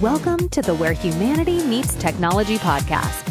Welcome to the Where Humanity Meets Technology podcast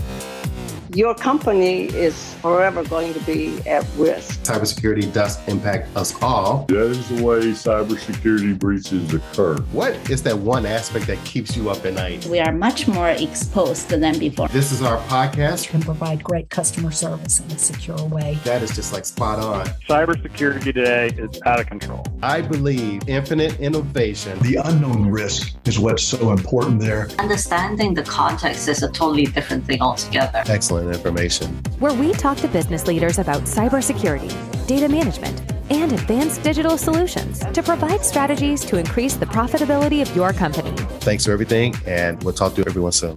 your company is forever going to be at risk. Cybersecurity does impact us all. That is the way cybersecurity breaches occur. What is that one aspect that keeps you up at night? We are much more exposed than before. This is our podcast. Can provide great customer service in a secure way. That is just like spot on. Cybersecurity today is out of control. I believe infinite innovation. The unknown risk is what's so important there. Understanding the context is a totally different thing altogether. Excellent information. Where we talk to business leaders about cybersecurity, data management, and advanced digital solutions to provide strategies to increase the profitability of your company. Thanks for everything, and we'll talk to everyone soon.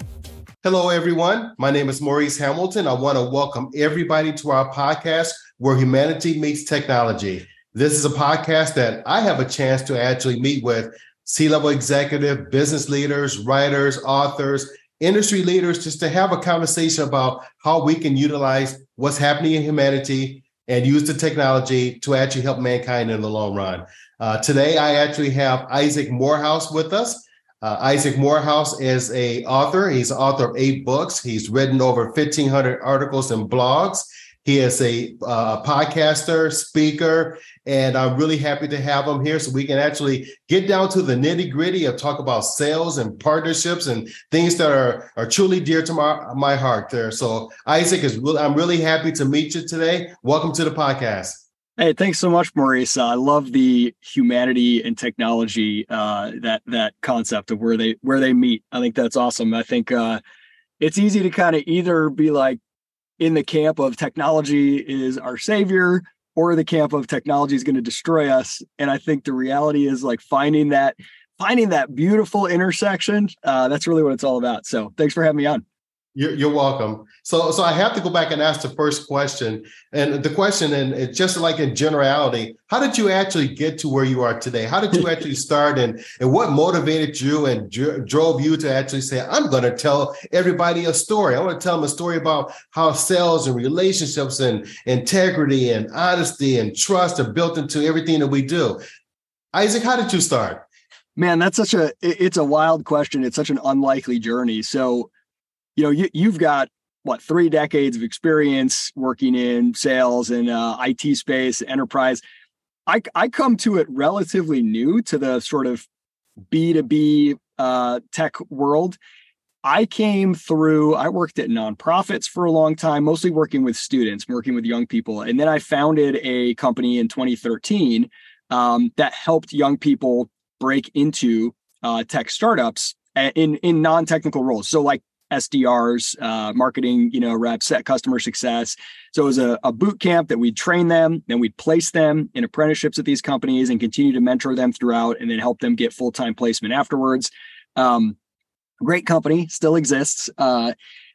Hello, everyone. My name is Maurice Hamilton. I want to welcome everybody to our podcast, Where Humanity Meets Technology. This is a podcast that I have a chance to actually meet with C level executive, business leaders, writers, authors, industry leaders just to have a conversation about how we can utilize what's happening in humanity and use the technology to actually help mankind in the long run. Uh, today, I actually have Isaac Morehouse with us. Uh, Isaac Morehouse is a author. He's author of eight books. He's written over 1,500 articles and blogs. He is a uh, podcaster, speaker, and I'm really happy to have him here so we can actually get down to the nitty gritty of talk about sales and partnerships and things that are, are truly dear to my, my heart there. So Isaac is really, I'm really happy to meet you today. Welcome to the podcast. Hey, thanks so much, Maurice. I love the humanity and technology uh, that that concept of where they where they meet. I think that's awesome. I think uh, it's easy to kind of either be like in the camp of technology is our savior or the camp of technology is going to destroy us. And I think the reality is like finding that finding that beautiful intersection. Uh, that's really what it's all about. So thanks for having me on. You're, you're, welcome. So, so I have to go back and ask the first question, and the question, and it's just like in generality, how did you actually get to where you are today? How did you actually start, and and what motivated you and dr- drove you to actually say, I'm going to tell everybody a story. I want to tell them a story about how sales and relationships and integrity and honesty and trust are built into everything that we do. Isaac, how did you start? Man, that's such a it's a wild question. It's such an unlikely journey. So you know, you, you've got what three decades of experience working in sales and uh, IT space, enterprise. I, I come to it relatively new to the sort of B2B uh, tech world. I came through, I worked at nonprofits for a long time, mostly working with students, working with young people. And then I founded a company in 2013 um, that helped young people break into uh, tech startups uh, in, in non technical roles. So, like SDRs, uh, marketing, you know, reps, set customer success. So it was a, a boot camp that we'd train them, then we'd place them in apprenticeships at these companies and continue to mentor them throughout, and then help them get full time placement afterwards. Um, great company, still exists. Uh,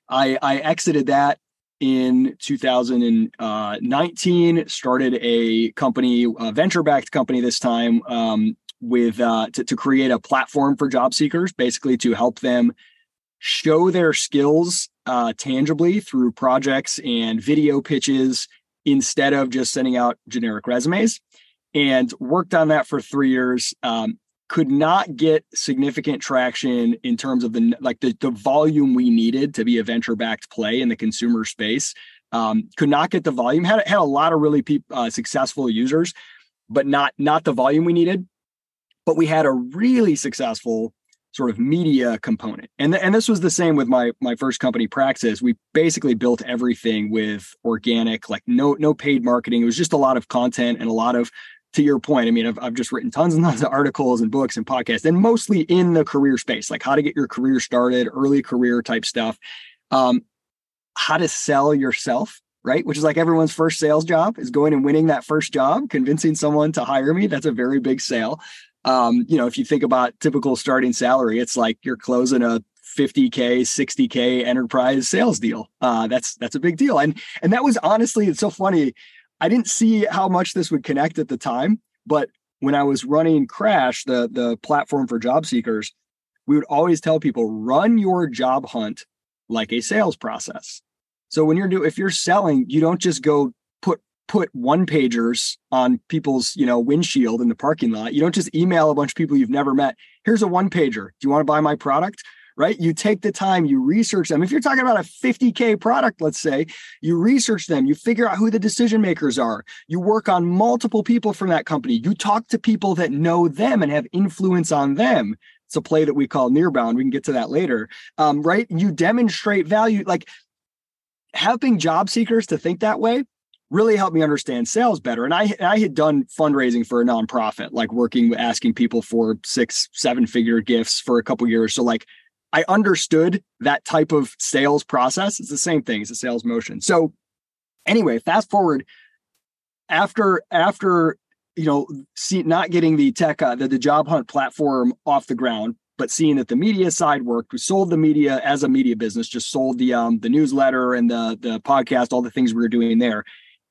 I, I exited that in 2019 started a company a venture backed company this time um, with uh, to, to create a platform for job seekers basically to help them show their skills uh, tangibly through projects and video pitches instead of just sending out generic resumes. And worked on that for three years. Um, could not get significant traction in terms of the like the, the volume we needed to be a venture backed play in the consumer space. Um, could not get the volume. Had had a lot of really uh, successful users, but not not the volume we needed. But we had a really successful sort of media component. And, th- and this was the same with my my first company Praxis. We basically built everything with organic, like no no paid marketing. It was just a lot of content and a lot of to your point, I mean, I've, I've just written tons and tons of articles and books and podcasts, and mostly in the career space, like how to get your career started, early career type stuff, um, how to sell yourself, right? Which is like everyone's first sales job is going and winning that first job, convincing someone to hire me. That's a very big sale um, you know, if you think about typical starting salary, it's like you're closing a 50k 60k enterprise sales deal. Uh, that's that's a big deal. And and that was honestly it's so funny. I didn't see how much this would connect at the time but when i was running crash the the platform for job seekers we would always tell people run your job hunt like a sales process. So when you're doing if you're selling you don't just go put one pagers on people's you know windshield in the parking lot. You don't just email a bunch of people you've never met. Here's a one pager. Do you want to buy my product? Right? You take the time you research them. If you're talking about a 50k product let's say you research them. You figure out who the decision makers are. You work on multiple people from that company. You talk to people that know them and have influence on them. It's a play that we call nearbound. We can get to that later. Um, right? You demonstrate value. Like helping job seekers to think that way really helped me understand sales better. And I I had done fundraising for a nonprofit, like working with asking people for six, seven figure gifts for a couple years. So like I understood that type of sales process. It's the same thing. It's a sales motion. So anyway, fast forward after after you know see not getting the tech uh, the, the job hunt platform off the ground but seeing that the media side worked, we sold the media as a media business, just sold the um, the newsletter and the the podcast, all the things we were doing there.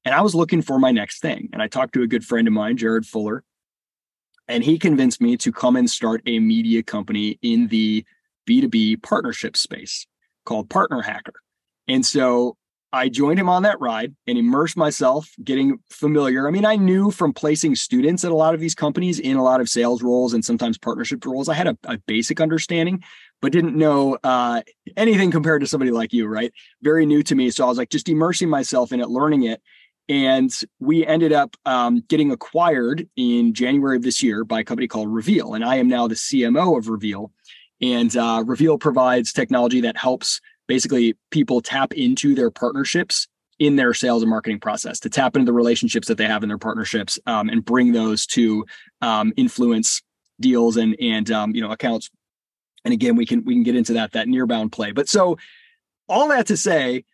And I was looking for my next thing. And I talked to a good friend of mine, Jared Fuller, and he convinced me to come and start a media company in the B2B partnership space called Partner Hacker. And so I joined him on that ride and immersed myself, getting familiar. I mean, I knew from placing students at a lot of these companies in a lot of sales roles and sometimes partnership roles, I had a, a basic understanding, but didn't know uh, anything compared to somebody like you, right? Very new to me. So I was like just immersing myself in it, learning it. And we ended up um, getting acquired in January of this year by a company called Reveal. And I am now the CMO of Reveal. And uh, Reveal provides technology that helps basically people tap into their partnerships in their sales and marketing process to tap into the relationships that they have in their partnerships um, and bring those to um, influence deals and and um, you know accounts and again we can we can get into that that nearbound play but so all that to say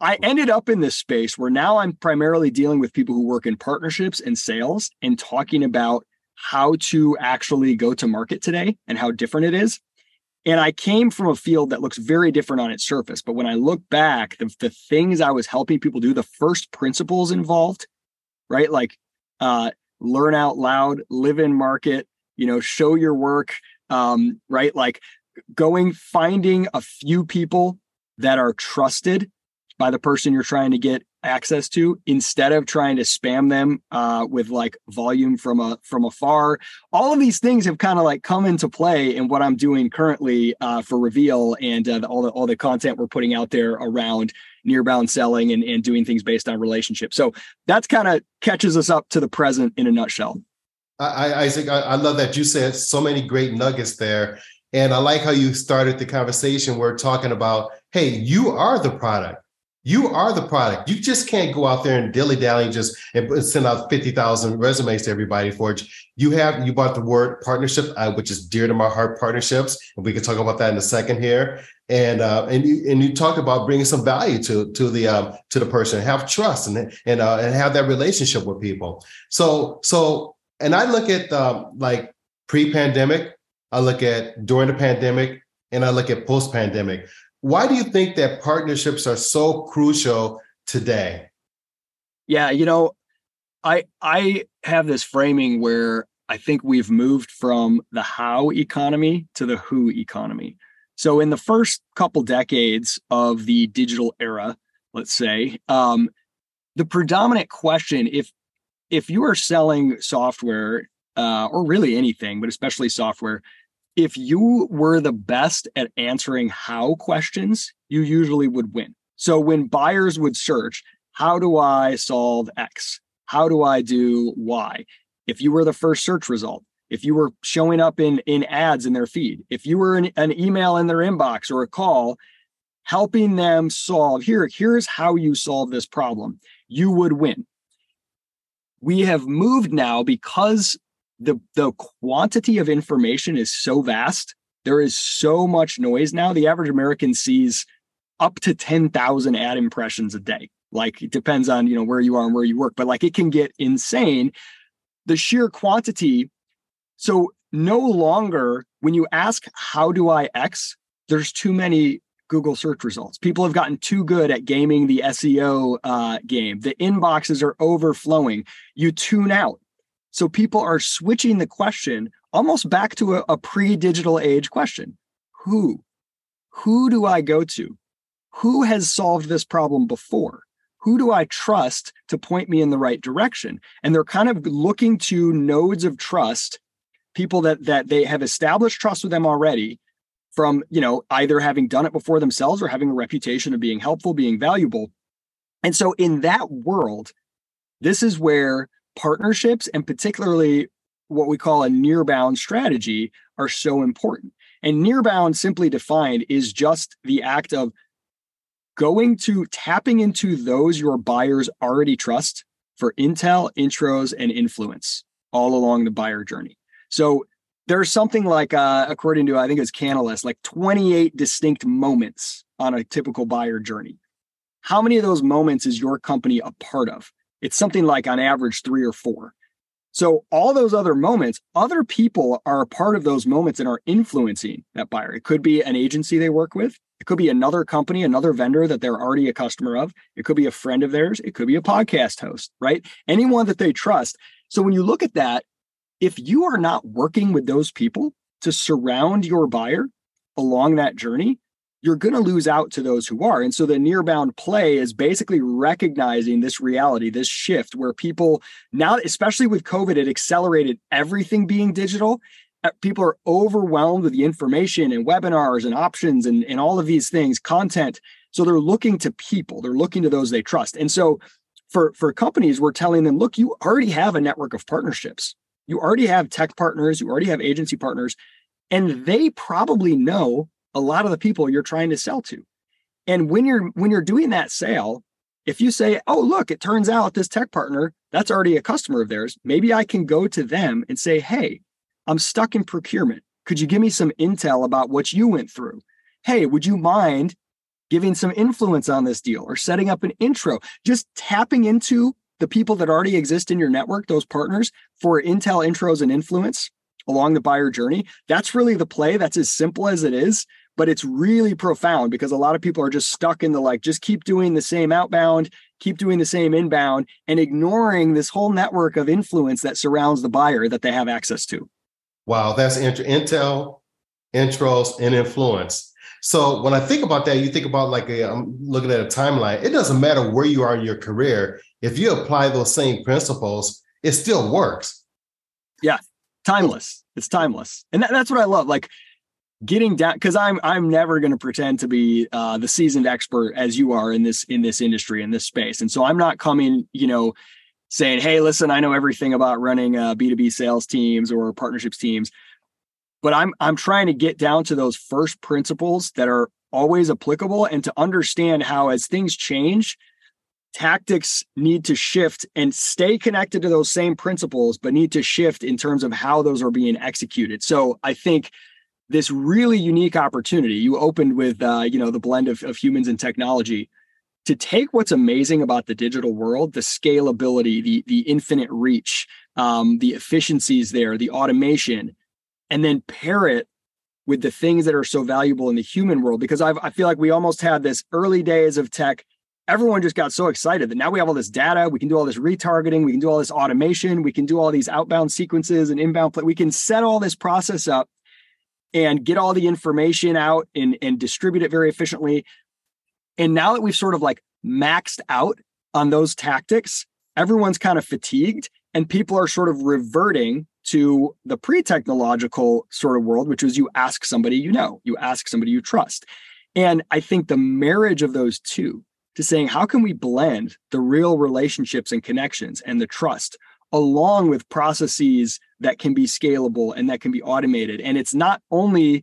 i ended up in this space where now i'm primarily dealing with people who work in partnerships and sales and talking about how to actually go to market today and how different it is and I came from a field that looks very different on its surface. But when I look back, the, the things I was helping people do, the first principles involved, right? Like uh, learn out loud, live in market, you know, show your work, um, right? Like going, finding a few people that are trusted by the person you're trying to get access to instead of trying to spam them uh, with like volume from a from afar all of these things have kind of like come into play in what i'm doing currently uh, for reveal and uh, all the all the content we're putting out there around nearbound selling and, and doing things based on relationships so that's kind of catches us up to the present in a nutshell I, Isaac, I, I love that you said so many great nuggets there. And I like how you started the conversation. We're talking about, hey, you are the product you are the product. You just can't go out there and dilly dally and just and send out fifty thousand resumes to everybody for it. You have you bought the word partnership, uh, which is dear to my heart. Partnerships, and we can talk about that in a second here. And uh, and you and you talked about bringing some value to to the um, to the person, have trust, and and uh, and have that relationship with people. So so and I look at um, like pre-pandemic, I look at during the pandemic, and I look at post-pandemic why do you think that partnerships are so crucial today? Yeah, you know, I I have this framing where I think we've moved from the how economy to the who economy. So in the first couple decades of the digital era, let's say, um, the predominant question, if if you are selling software uh, or really anything, but especially software, if you were the best at answering how questions, you usually would win. So when buyers would search, how do I solve X? How do I do Y? If you were the first search result, if you were showing up in, in ads in their feed, if you were in, an email in their inbox or a call, helping them solve here, here's how you solve this problem, you would win. We have moved now because the the quantity of information is so vast. There is so much noise now. The average American sees up to 10,000 ad impressions a day. Like it depends on, you know, where you are and where you work, but like it can get insane. The sheer quantity. So no longer when you ask how do I X, there's too many Google search results. People have gotten too good at gaming the SEO uh, game. The inboxes are overflowing. You tune out. So people are switching the question almost back to a, a pre digital age question Who? Who do I go to? Who has solved this problem before? who do I trust to point me in the right direction? And they're kind of looking to nodes of trust, people that that they have established trust with them already from, you know, either having done it before themselves or having a reputation of being helpful, being valuable. And so in that world, this is where partnerships and particularly what we call a near bound strategy are so important. And near bound, simply defined, is just the act of going to tapping into those your buyers already trust for intel, intros, and influence all along the buyer journey. So there's something like, uh, according to I think it's Canalys, like 28 distinct moments on a typical buyer journey. How many of those moments is your company a part of? It's something like on average three or four. So all those other moments, other people are a part of those moments and are influencing that buyer. It could be an agency they work with. It could be another company, another vendor that they're already a customer of. It could be a friend of theirs. It could be a podcast host, right? Anyone that they trust. So when you look at that, if you are not working with those people to surround your buyer along that journey, you're going to lose out to those who are. And so the near bound play is basically recognizing this reality, this shift where people now, especially with COVID, it accelerated everything being digital. Uh, people are overwhelmed with the information and webinars and options and, and all of these things, content. So they're looking to people, they're looking to those they trust. And so for, for companies, we're telling them, look, you already have a network of partnerships. You already have tech partners, you already have agency partners, and they probably know a lot of the people you're trying to sell to. And when you're when you're doing that sale, if you say, "Oh, look, it turns out this tech partner, that's already a customer of theirs, maybe I can go to them and say, "Hey, I'm stuck in procurement. Could you give me some intel about what you went through? Hey, would you mind giving some influence on this deal or setting up an intro? Just tapping into the people that already exist in your network, those partners for intel intros and influence along the buyer journey. That's really the play. That's as simple as it is, but it's really profound because a lot of people are just stuck in the like, just keep doing the same outbound, keep doing the same inbound, and ignoring this whole network of influence that surrounds the buyer that they have access to. Wow, that's int- intel, intros, and influence. So when I think about that, you think about like a, I'm looking at a timeline. It doesn't matter where you are in your career. If you apply those same principles, it still works. Yeah, timeless. It's timeless, and that, that's what I love. Like getting down because I'm I'm never going to pretend to be uh, the seasoned expert as you are in this in this industry in this space, and so I'm not coming, you know, saying, "Hey, listen, I know everything about running uh, B2B sales teams or partnerships teams," but I'm I'm trying to get down to those first principles that are always applicable and to understand how as things change tactics need to shift and stay connected to those same principles, but need to shift in terms of how those are being executed. So I think this really unique opportunity you opened with, uh, you know, the blend of, of humans and technology to take what's amazing about the digital world, the scalability, the the infinite reach, um, the efficiencies there, the automation, and then pair it with the things that are so valuable in the human world. Because I've, I feel like we almost had this early days of tech everyone just got so excited that now we have all this data, we can do all this retargeting, we can do all this automation, we can do all these outbound sequences and inbound play. We can set all this process up and get all the information out and, and distribute it very efficiently. And now that we've sort of like maxed out on those tactics, everyone's kind of fatigued and people are sort of reverting to the pre-technological sort of world, which is you ask somebody you know, you ask somebody you trust. And I think the marriage of those two to saying how can we blend the real relationships and connections and the trust along with processes that can be scalable and that can be automated? And it's not only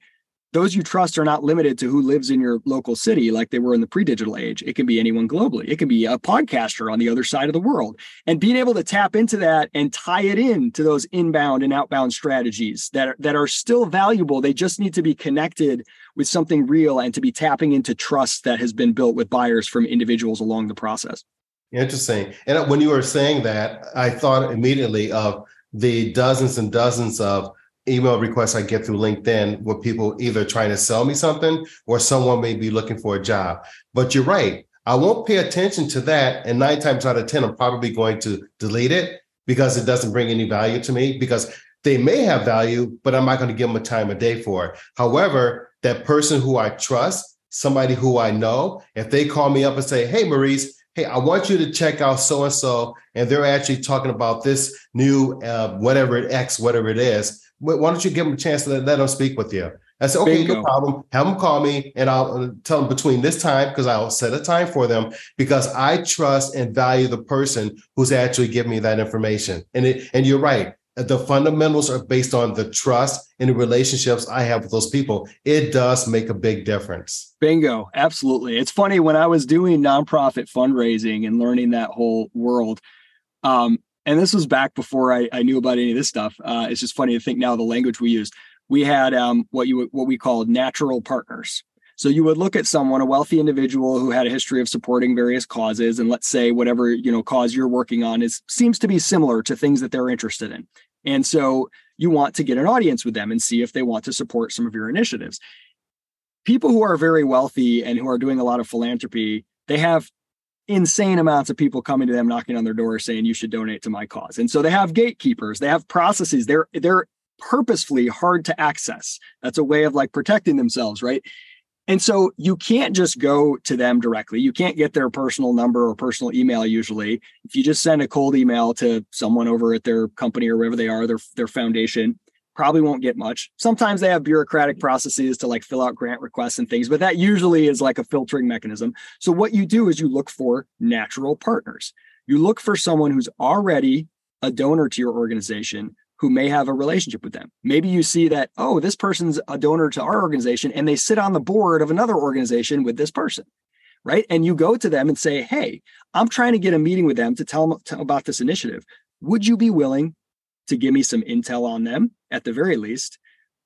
those you trust are not limited to who lives in your local city like they were in the pre-digital age. It can be anyone globally. It can be a podcaster on the other side of the world. And being able to tap into that and tie it in to those inbound and outbound strategies that are, that are still valuable. They just need to be connected with something real and to be tapping into trust that has been built with buyers from individuals along the process. Interesting. And when you were saying that i thought immediately of the dozens and dozens of email requests I get through LinkedIn with people either trying to sell me something or someone may be looking for a job. But you're right. I won't pay attention to that. And nine times out of 10, I'm probably going to delete it because it doesn't bring any value to me because they may have value, but I'm not going to give them a time of day for it. However, that person who I trust, somebody who I know, if they call me up and say, Hey, Maurice, hey, I want you to check out so and so, and they're actually talking about this new uh, whatever it X, whatever it is. Why don't you give them a chance to let, let them speak with you? I said, okay, Bingo. no problem. Have them call me and I'll uh, tell them between this time because I'll set a time for them because I trust and value the person who's actually giving me that information. And it, and you're right. The fundamentals are based on the trust and the relationships I have with those people. It does make a big difference. Bingo. Absolutely. It's funny when I was doing nonprofit fundraising and learning that whole world. Um, and this was back before I, I, knew about any of this stuff. Uh, it's just funny to think now the language we use we had um, what you what we called natural partners. So you would look at someone, a wealthy individual who had a history of supporting various causes, and let's say whatever you know cause you're working on is seems to be similar to things that they're interested in, and so you want to get an audience with them and see if they want to support some of your initiatives. People who are very wealthy and who are doing a lot of philanthropy, they have insane amounts of people coming to them knocking on their door saying you should donate to my cause and so they have gatekeepers they have processes they're they're purposefully hard to access. That's a way of like protecting themselves, right? And so you can't just go to them directly. You can't get their personal number or personal email usually. If you just send a cold email to someone over at their company or wherever they are, their their foundation, probably won't get much. Sometimes they have bureaucratic processes to like fill out grant requests and things, but that usually is like a filtering mechanism. So what you do is you look for natural partners. You look for someone who's already a donor to your organization who may have a relationship with them. Maybe you see that, oh, this person's a donor to our organization and they sit on the board of another organization with this person, right? And you go to them and say, hey, I'm trying to get a meeting with them to tell them about this initiative. Would you be willing to give me some intel on them at the very least?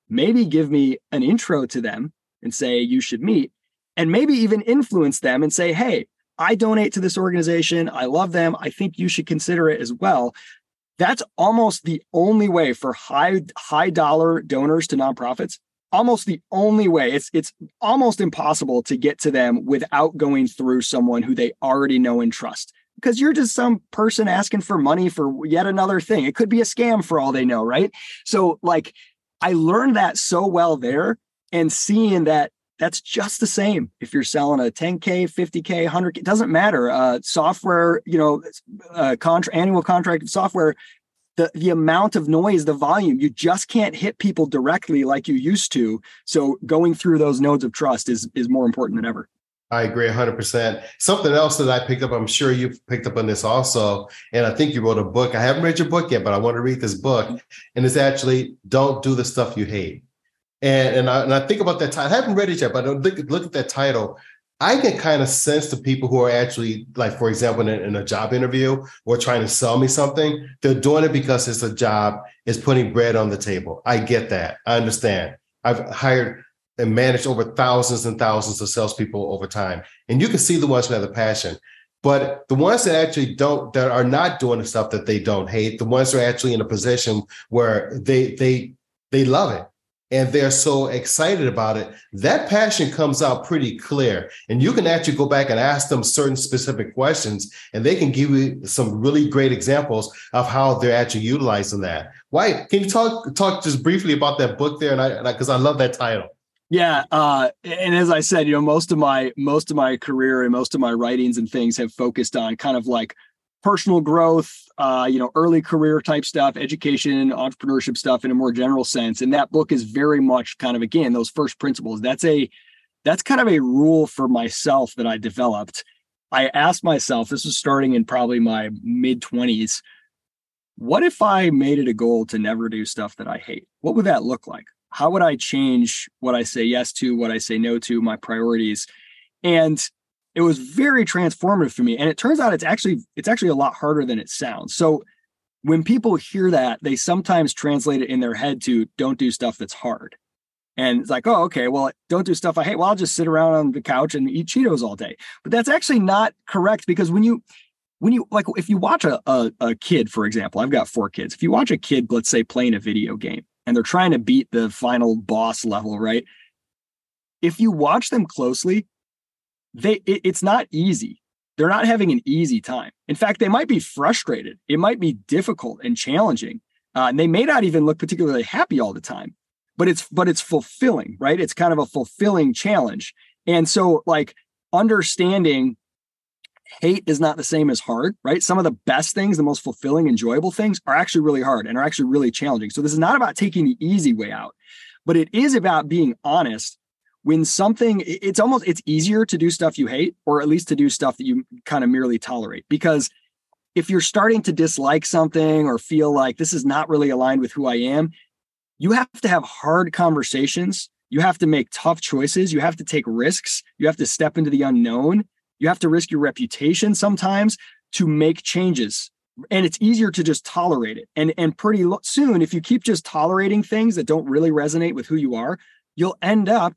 Maybe give me an intro to them and say, you should meet, and maybe even influence them and say, hey, I donate to this organization. I love them. I think you should consider it as well that's almost the only way for high high dollar donors to nonprofits almost the only way it's it's almost impossible to get to them without going through someone who they already know and trust because you're just some person asking for money for yet another thing. It could be a scam for all they know right? So like i learned that so well there and seeing that that's just the same. If you're selling a 10k 50k 100k it doesn't matter. Uh, software you know uh, contra- annual contract software the, the amount of noise the volume you just can't hit people directly like you used to. So going through those nodes of trust is is more important than ever I agree 100%. Something else that I picked up, I'm sure you've picked up on this also. And I think you wrote a book. I haven't read your book yet, but I want to read this book. And it's actually Don't Do the Stuff You Hate. And and I, and I think about that title. I haven't read it yet, but look, look at that title. I can kind of sense the people who are actually, like, for example, in, in, a job interview or trying to sell me something, they're doing it because it's a job, it's putting bread on the table. I get that. I understand. I've hired and managed over thousands and thousands of salespeople over time. And you can see the ones who have the passion. But the ones that actually don't, that are not doing the stuff that they don't hate, the ones who are actually in a position where they they they love it and they're so excited about it, that passion comes out pretty clear. And you can actually go back and ask them certain specific questions, and they can give you some really great examples of how they're actually utilizing that. Why? Can you talk talk just briefly about that book there? And I because I, I love that title. Yeah, uh, and as I said, you know, most of my most of my career and most of my writings and things have focused on kind of like personal growth, uh, you know, early career type stuff, education, entrepreneurship stuff in a more general sense. And that book is very much kind of again those first principles. That's a that's kind of a rule for myself that I developed. I asked myself, this was starting in probably my mid 20s, what if I made it a goal to never do stuff that I hate? What would that look like? How would I change what I say yes to, what I say no to, my priorities? And it was very transformative for me and it turns out it's actually it's actually a lot harder than it sounds. So when people hear that they sometimes translate it in their head to don't do stuff that's hard. And it's like oh okay well don't do stuff i hate. Well i'll just sit around on the couch and eat cheetos all day. But that's actually not correct because when you when you like if you watch a, a, a kid for example i've got four kids. If you watch a kid let's say playing a video game and they're trying to beat the final boss level right? If you watch them closely they it, it's not easy. They're not having an easy time. In fact they might be frustrated. It might be difficult and challenging. Uh, and they may not even look particularly happy all the time but it's but it's fulfilling right? It's kind of a fulfilling challenge. And so like understanding hate is not the same as hard, right? Some of the best things, the most fulfilling, enjoyable things are actually really hard and are actually really challenging. So this is not about taking the easy way out, but it is about being honest when something it's almost it's easier to do stuff you hate or at least to do stuff that you kind of merely tolerate because if you're starting to dislike something or feel like this is not really aligned with who I am, you have to have hard conversations. You have to make tough choices. You have to take risks. You have to step into the unknown. You have to risk your reputation sometimes to make changes. And it's easier to just tolerate it. And, and pretty lo- soon, if you keep just tolerating things that don't really resonate with who you are, you'll end up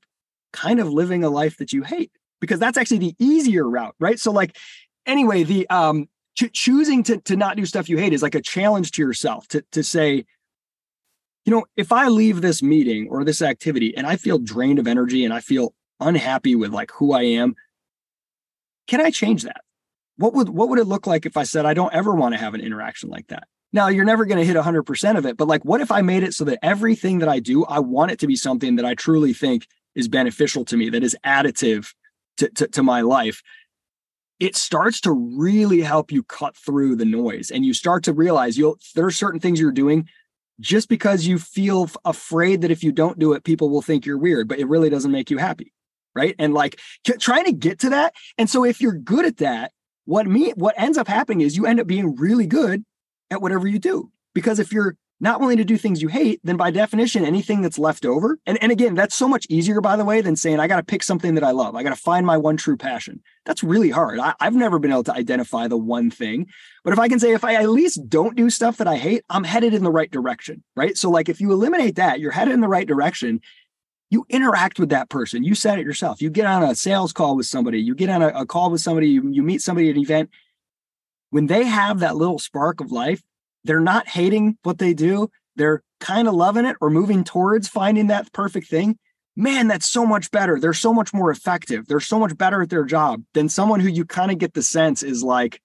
kind of living a life that you hate because that's actually the easier route, right? So, like, anyway, the um, ch- choosing to to not do stuff you hate is like a challenge to yourself to to say, you know, if I leave this meeting or this activity and I feel drained of energy and I feel unhappy with like who I am, can I change that? What would what would it look like if I said I don't ever want to have an interaction like that? Now, you're never going to hit 100% of it, but like what if I made it so that everything that I do, I want it to be something that I truly think is beneficial to me, that is additive to, to, to my life? it starts to really help you cut through the noise and you start to realize you'll there are certain things you're doing just because you feel afraid that if you don't do it people will think you're weird but it really doesn't make you happy right and like trying to get to that and so if you're good at that what me what ends up happening is you end up being really good at whatever you do because if you're not willing to do things you hate, then by definition, anything that's left over, and, and again, that's so much easier, by the way, than saying, I got to pick something that I love. I got to find my one true passion. That's really hard. I, I've never been able to identify the one thing. But if I can say, if I at least don't do stuff that I hate, I'm headed in the right direction, right? So, like, if you eliminate that, you're headed in the right direction. You interact with that person. You said it yourself. You get on a sales call with somebody, you get on a, a call with somebody, you, you meet somebody at an event. When they have that little spark of life, they're not hating what they do. They're kind of loving it or moving towards finding that perfect thing. Man, that's so much better. They're so much more effective. They're so much better at their job than someone who you kind of get the sense is like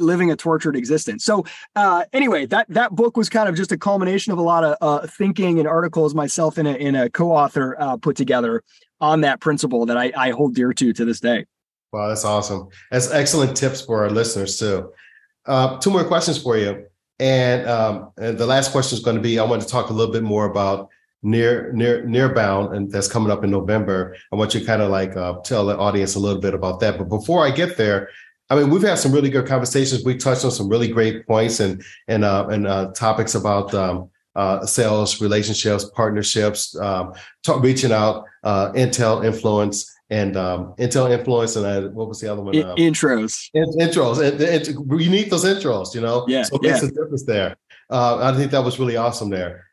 living a tortured existence. So uh, anyway, that that book was kind of just a culmination of a lot of uh, thinking and articles myself and a, in a co-author uh, put together on that principle that I, I hold dear to to this day. Wow, that's awesome. That's excellent tips for our listeners too. Uh, two more questions for you. And, um, and the last question is going to be I want to talk a little bit more about near near nearbound and that's coming up in november i want you to kind of like uh, tell the audience a little bit about that but before i get there i mean we've had some really good conversations we touched on some really great points and and uh, and uh, topics about um, uh, sales relationships partnerships um, talk, reaching out uh, intel influence and um, Intel influence, and I, what was the other one? Um, intros. In, intros. And, and, you need those intros, you know. Yeah. So it yeah. makes a difference there. Uh, I think that was really awesome there.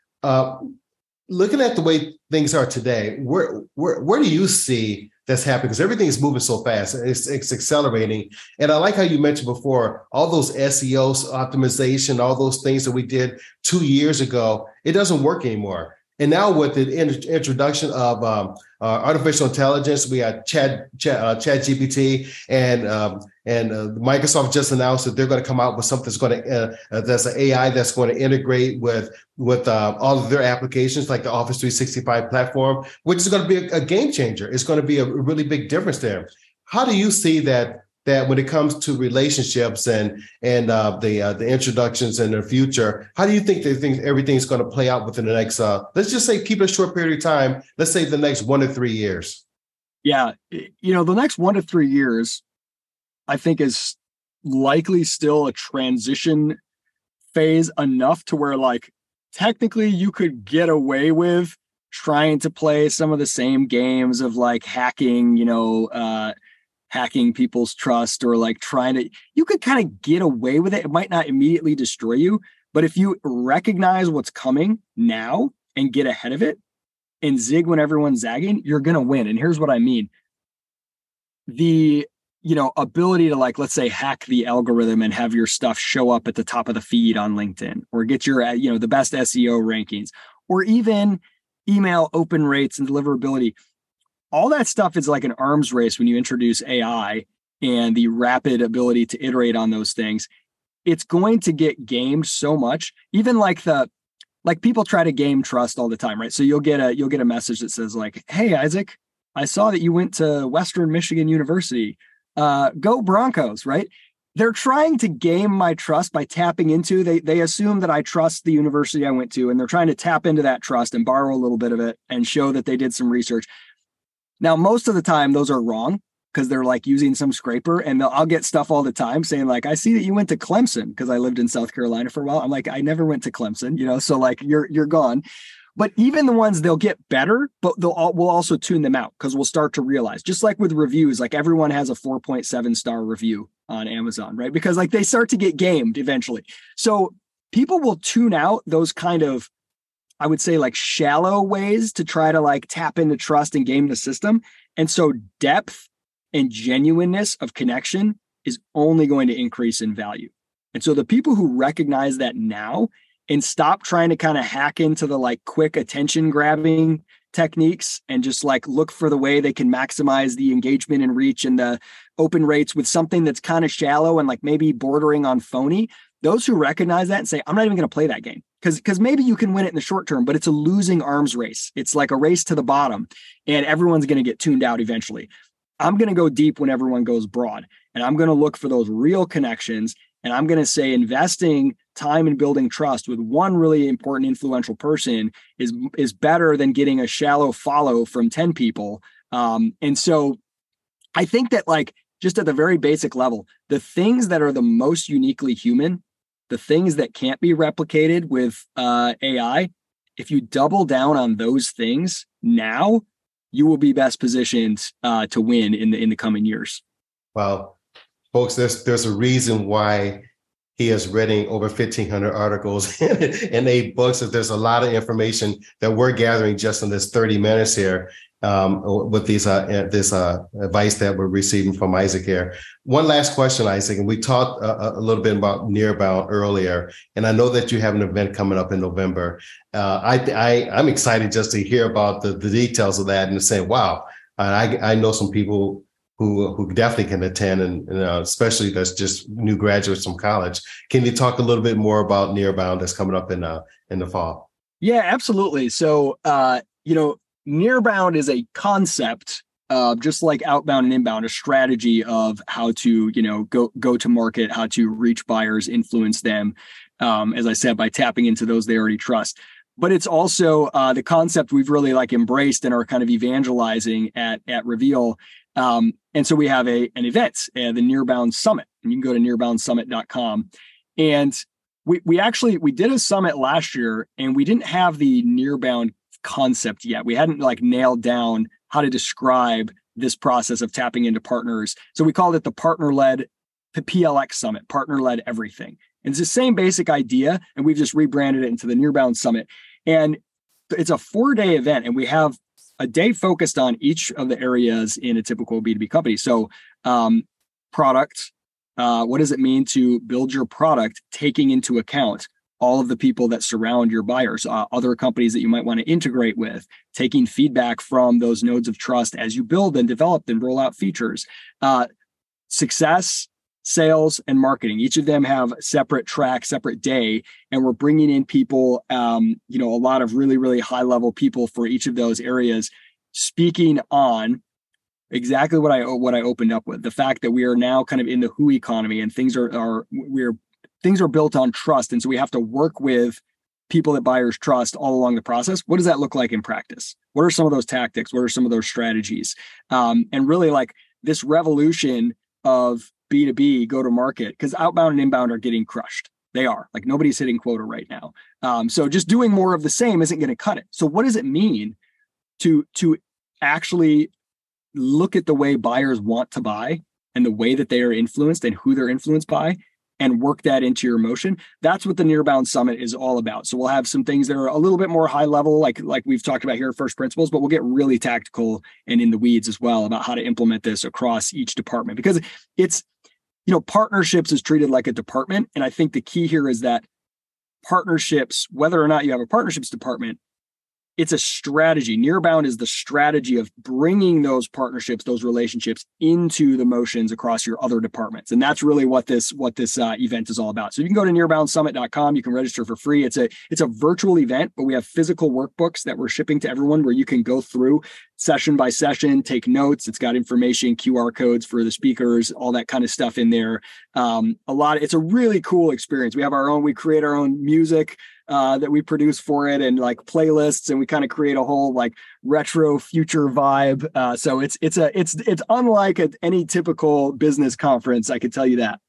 Looking at the way things are today, where where where do you see that's happening? Because everything is moving so fast, it's it's accelerating. And I like how you mentioned before all those SEOs optimization, all those things that we did two years ago. It doesn't work anymore. And now with the introduction of um, uh, artificial intelligence, we had Chat Chat, uh, Chat GPT, and um, and uh, Microsoft just announced that they're going to come out with something that's going to uh, uh, that's an AI that's going to integrate with with uh, all of their applications, like the Office 365 platform, which is going to be a, a game changer. It's going to be a really big difference there. How do you see that that when it comes to relationships and and uh, the uh, the introductions in the future, how do you think that things everything's going to play out within the next? Uh, let's just say keep it a short period of time. Let's say the next one to three years. Yeah, you know, the next one to three years, I think is likely still a transition phase enough to where like technically you could get away with trying to play some of the same games of like hacking, you know, uh, hacking people's trust or like trying to you could kind of get away with it. It might not immediately destroy you but if you recognize what's coming now and get ahead of it and zig when everyone's zagging you're going to win. And here's what i mean. The you know ability to like let's say hack the algorithm and have your stuff show up at the top of the feed on linkedin or get your uh, you know the best seo rankings or even email open rates and deliverability all that stuff is like an arms race when you introduce AI and the rapid ability to iterate on those things. It's going to get gamed so much, even like the like people try to game trust all the time, right? So you'll get a you'll get a message that says like, "Hey Isaac, I saw that you went to Western Michigan University. Uh, go Broncos, right? They're trying to game my trust by tapping into they they assume that I trust the university I went to and they're trying to tap into that trust and borrow a little bit of it and show that they did some research. Now, most of the time those are wrong because they're like using some scraper and I'll get stuff all the time saying like I see that you went to Clemson because I lived in South Carolina for a while. I'm like I never went to Clemson, you know, so like you're you're gone. But even the ones they'll get better, but they'll all, we'll also tune them out because we'll start to realize, just like with reviews, like everyone has a 4.7 star review on Amazon, right? Because like they start to get gamed eventually. So people will tune out those kind of, I would say, like shallow ways to try to like tap into trust and game the system. And so depth and genuineness of connection is only going to increase in value. And so the people who recognize that now and stop trying to kind of hack into the like quick attention grabbing techniques and just like look for the way they can maximize the engagement and reach and the open rates with something that's kind of shallow and like maybe bordering on phony those who recognize that and say i'm not even going to play that game. Because because maybe you can win it in the short term but it's a losing arms race. It's like a race to the bottom and everyone's going to get tuned out eventually. I'm going to go deep when everyone goes broad and i'm going to look for those real connections and I'm going to say investing time in building trust with one really important influential person is is better than getting a shallow follow from 10 people. Um, and so I think that like just at the very basic level, the things that are the most uniquely human, the things that can't be replicated with uh, AI, if you double down on those things now, you will be best positioned uh, to win in the in the coming years. Well, folks, there's there's a reason why he is reading over 1500 articles and eight books. There's a lot of information that we're gathering just in this 30 minutes here um, with these uh, this uh, advice that we're receiving from isaac here. One last question isaac and we talked a, a little bit about nearbound earlier and i know that you have an event coming up in november. Uh, I, I i'm excited just to hear about the, the details of that and to say wow I, I know some people who who definitely can attend, and, uh, especially that's just new graduates from college. Can you talk a little bit more about Nearbound that's coming up in uh, in the fall? Yeah, absolutely. So, uh, you know, Nearbound is a concept, uh, just like outbound and inbound, a strategy of how to, you know, go go to market, how to reach buyers, influence them. Um, as I said, by tapping into those they already trust but it's also uh, the concept we've really like embraced and are kind of evangelizing at at Reveal um, and so we have a an event, uh, the Nearbound Summit, and you can go to nearboundsummit.com. And we we actually we did a summit last year, and we didn't have the Nearbound concept yet. We hadn't like nailed down how to describe this process of tapping into partners. So we called it the partner led PLX Summit, partner led everything. And it's the same basic idea, and we've just rebranded it into the Nearbound Summit. And it's a four day event, and we have a day focused on each of the areas in a typical B2B company. So, um, product, uh, what does it mean to build your product taking into account all of the people that surround your buyers, uh, other companies that you might want to integrate with, taking feedback from those nodes of trust as you build and develop and roll out features. Uh, success, sales and marketing. Each of them have separate track separate day and we're bringing in people um, you know a lot of really really high level people for each of those areas speaking on exactly what i what i opened up with. The fact that we are now kind of in the who economy and things are are we're things are built on trust and so we have to work with people that buyers trust all along the process. What does that look like in practice? What are some of those tactics? What are some of those strategies? Um, and really like this revolution of B2B go to market because outbound and inbound are getting crushed. They are like nobody's hitting quota right now. Um, so just doing more of the same isn't going to cut it. So what does it mean to to actually look at the way buyers want to buy and the way that they are influenced and who they're influenced by and work that into your motion that's what the nearbound summit is all about so we'll have some things that are a little bit more high level like like we've talked about here first principles but we'll get really tactical and in the weeds as well about how to implement this across each department because it's you know partnerships is treated like a department. And i think the key here is that partnerships whether or not you have a partnerships department it's a strategy. Nearbound is the strategy of bringing those partnerships, those relationships into the motions across your other departments, and that's really what this what this uh, event is all about. So you can go to nearboundsummit.com. You can register for free. It's a it's a virtual event, but we have physical workbooks that we're shipping to everyone where you can go through session by session, take notes. It's got information, QR codes for the speakers, all that kind of stuff in there. Um, a lot. It's a really cool experience. We have our own. We create our own music uh, that we produce for it and like playlists and we kind of create a whole like retro future vibe uh, so it's it's a it's it's unlike a, any typical business conference i can tell you that.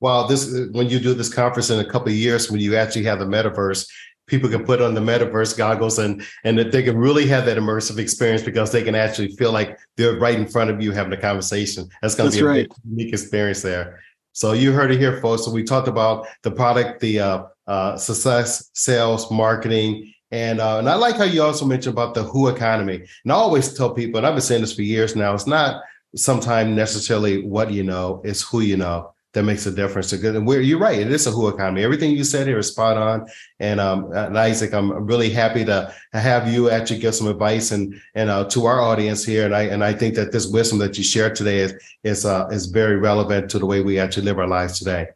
Well this when you do this conference in a couple of years when you actually have the metaverse people can put on the metaverse goggles and and that they can really have that immersive experience because they can actually feel like they're right in front of you having a conversation. That's going to be a right. unique experience there. So you heard it here folks. So we talked about the product the uh, uh, success, sales, marketing. And uh, and I like how you also mentioned about the who economy. And I always tell people, and I've been saying this for years now, it's not sometimes necessarily what you know, it's who you know that makes a difference. And where you're right, it is a who economy. Everything you said here is spot on. And um, and Isaac, I'm really happy to have you actually give some advice and and uh, to our audience here. And I and I think that this wisdom that you shared today is is uh, is very relevant to the way we actually live our lives today.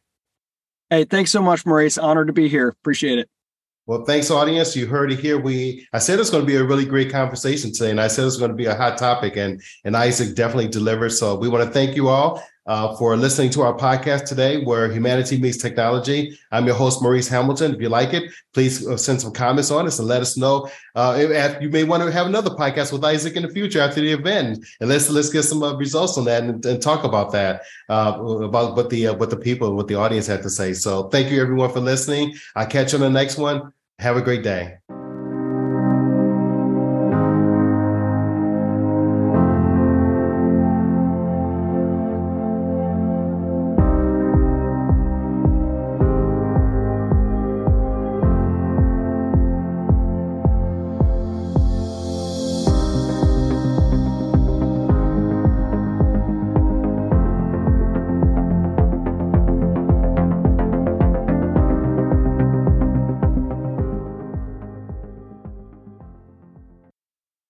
Hey, thanks so much, Maurice. Honored to be here. Appreciate it. Well, thanks, audience. You heard it here. We I said it's going to be a really great conversation today, and I said it's going to be a hot topic, and and Isaac definitely delivered. So we want to thank you all uh, for listening to our podcast today, where humanity meets technology. I'm your host, Maurice Hamilton. If you like it, please uh, send some comments on us and let us know. Uh, if, you may want to have another podcast with Isaac in the future after the event, and let's let's get some uh, results on that and, and talk about that uh, about what the uh, what the people, what the audience had to say. So, thank you everyone for listening. I'll catch you on the next one. Have a great day.